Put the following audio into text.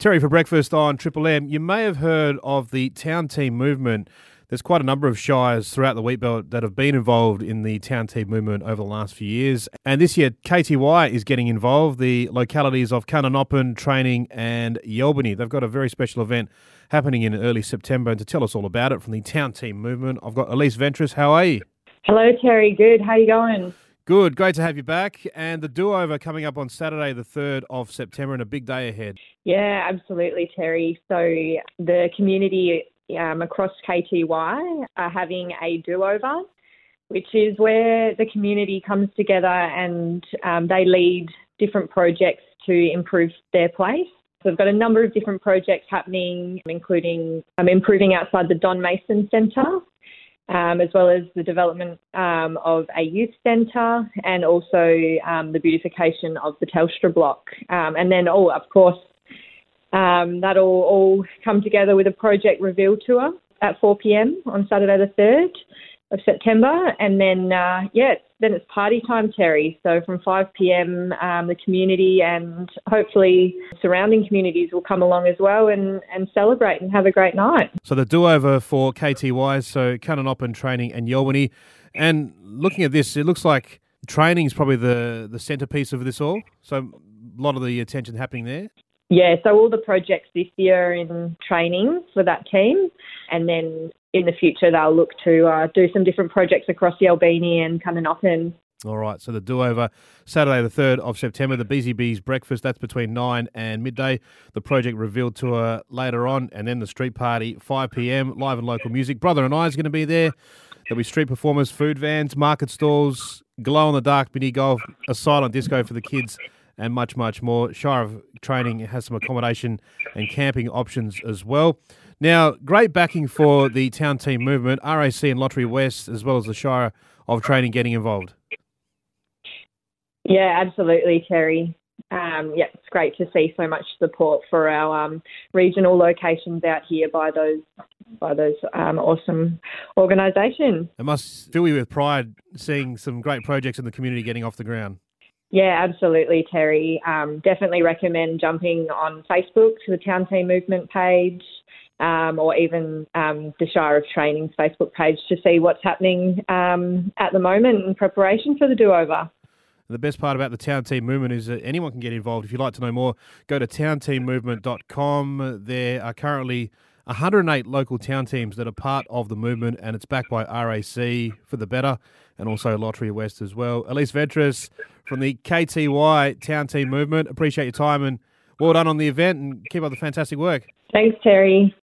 Terry for breakfast on Triple M. You may have heard of the town team movement. There's quite a number of shires throughout the wheatbelt that have been involved in the town team movement over the last few years. And this year, KTY is getting involved. The localities of Kununoppin, Trayning, and Yelbeni. They've got a very special event happening in early September. And to tell us all about it from the town team movement, I've got Elise Ventris. How are you? Hello, Terry. Good. How are you going? Good, great to have you back. And the do over coming up on Saturday, the 3rd of September, and a big day ahead. Yeah, absolutely, Terry. So the community um, across KTY are having a do over, which is where the community comes together and um, they lead different projects to improve their place. So we've got a number of different projects happening, including um, improving outside the Don Mason Centre um, as well as the development um, of a youth centre and also um, the beautification of the Telstra block. Um, and then, oh, of course, um, that'll all come together with a project reveal tour at 4 pm on Saturday the 3rd of September. And then, uh, yeah, then it's party time, Terry. So from 5 p.m., um, the community and hopefully surrounding communities will come along as well and, and celebrate and have a great night. So the do over for KTY, so Kununoppin Trayning and Yelbeni. And looking at this, it looks like Trayning is probably the, the centrepiece of this all. So a lot of the attention happening there. Yeah, so all the projects this year in Trayning for that team, and then in the future they'll look to uh, do some different projects across the Albany and Kununoppin. All right, so the do over Saturday, the 3rd of September, the Busy Bees breakfast, that's between 9 and midday. The project revealed tour later on, and then the street party, 5 pm, live and local music. Brother and I is going to be there. There'll be street performers, food vans, market stalls, glow in the dark mini golf, a silent disco for the kids and much, much more. Shire of Trayning has some accommodation and camping options as well. Now, great backing for the town team movement, RAC and Lotterywest, as well as the Shire of Trayning getting involved. Yeah, absolutely, Terry. Um, yeah, it's great to see so much support for our um, regional locations out here by those by those um, awesome organisations. It must fill you with pride seeing some great projects in the community getting off the ground. Yeah, absolutely, Terry. Um, definitely recommend jumping on Facebook to the Town Team Movement page um, or even um, the Shire of Trayning's Facebook page to see what's happening um, at the moment in preparation for the do over. The best part about the Town Team Movement is that anyone can get involved. If you'd like to know more, go to townteammovement.com. There are currently 108 local town teams that are part of the movement, and it's backed by RAC for the better and also Lotterywest as well. Elise Ventris from the KTY Town Team Movement. Appreciate your time and well done on the event and keep up the fantastic work. Thanks, Terry.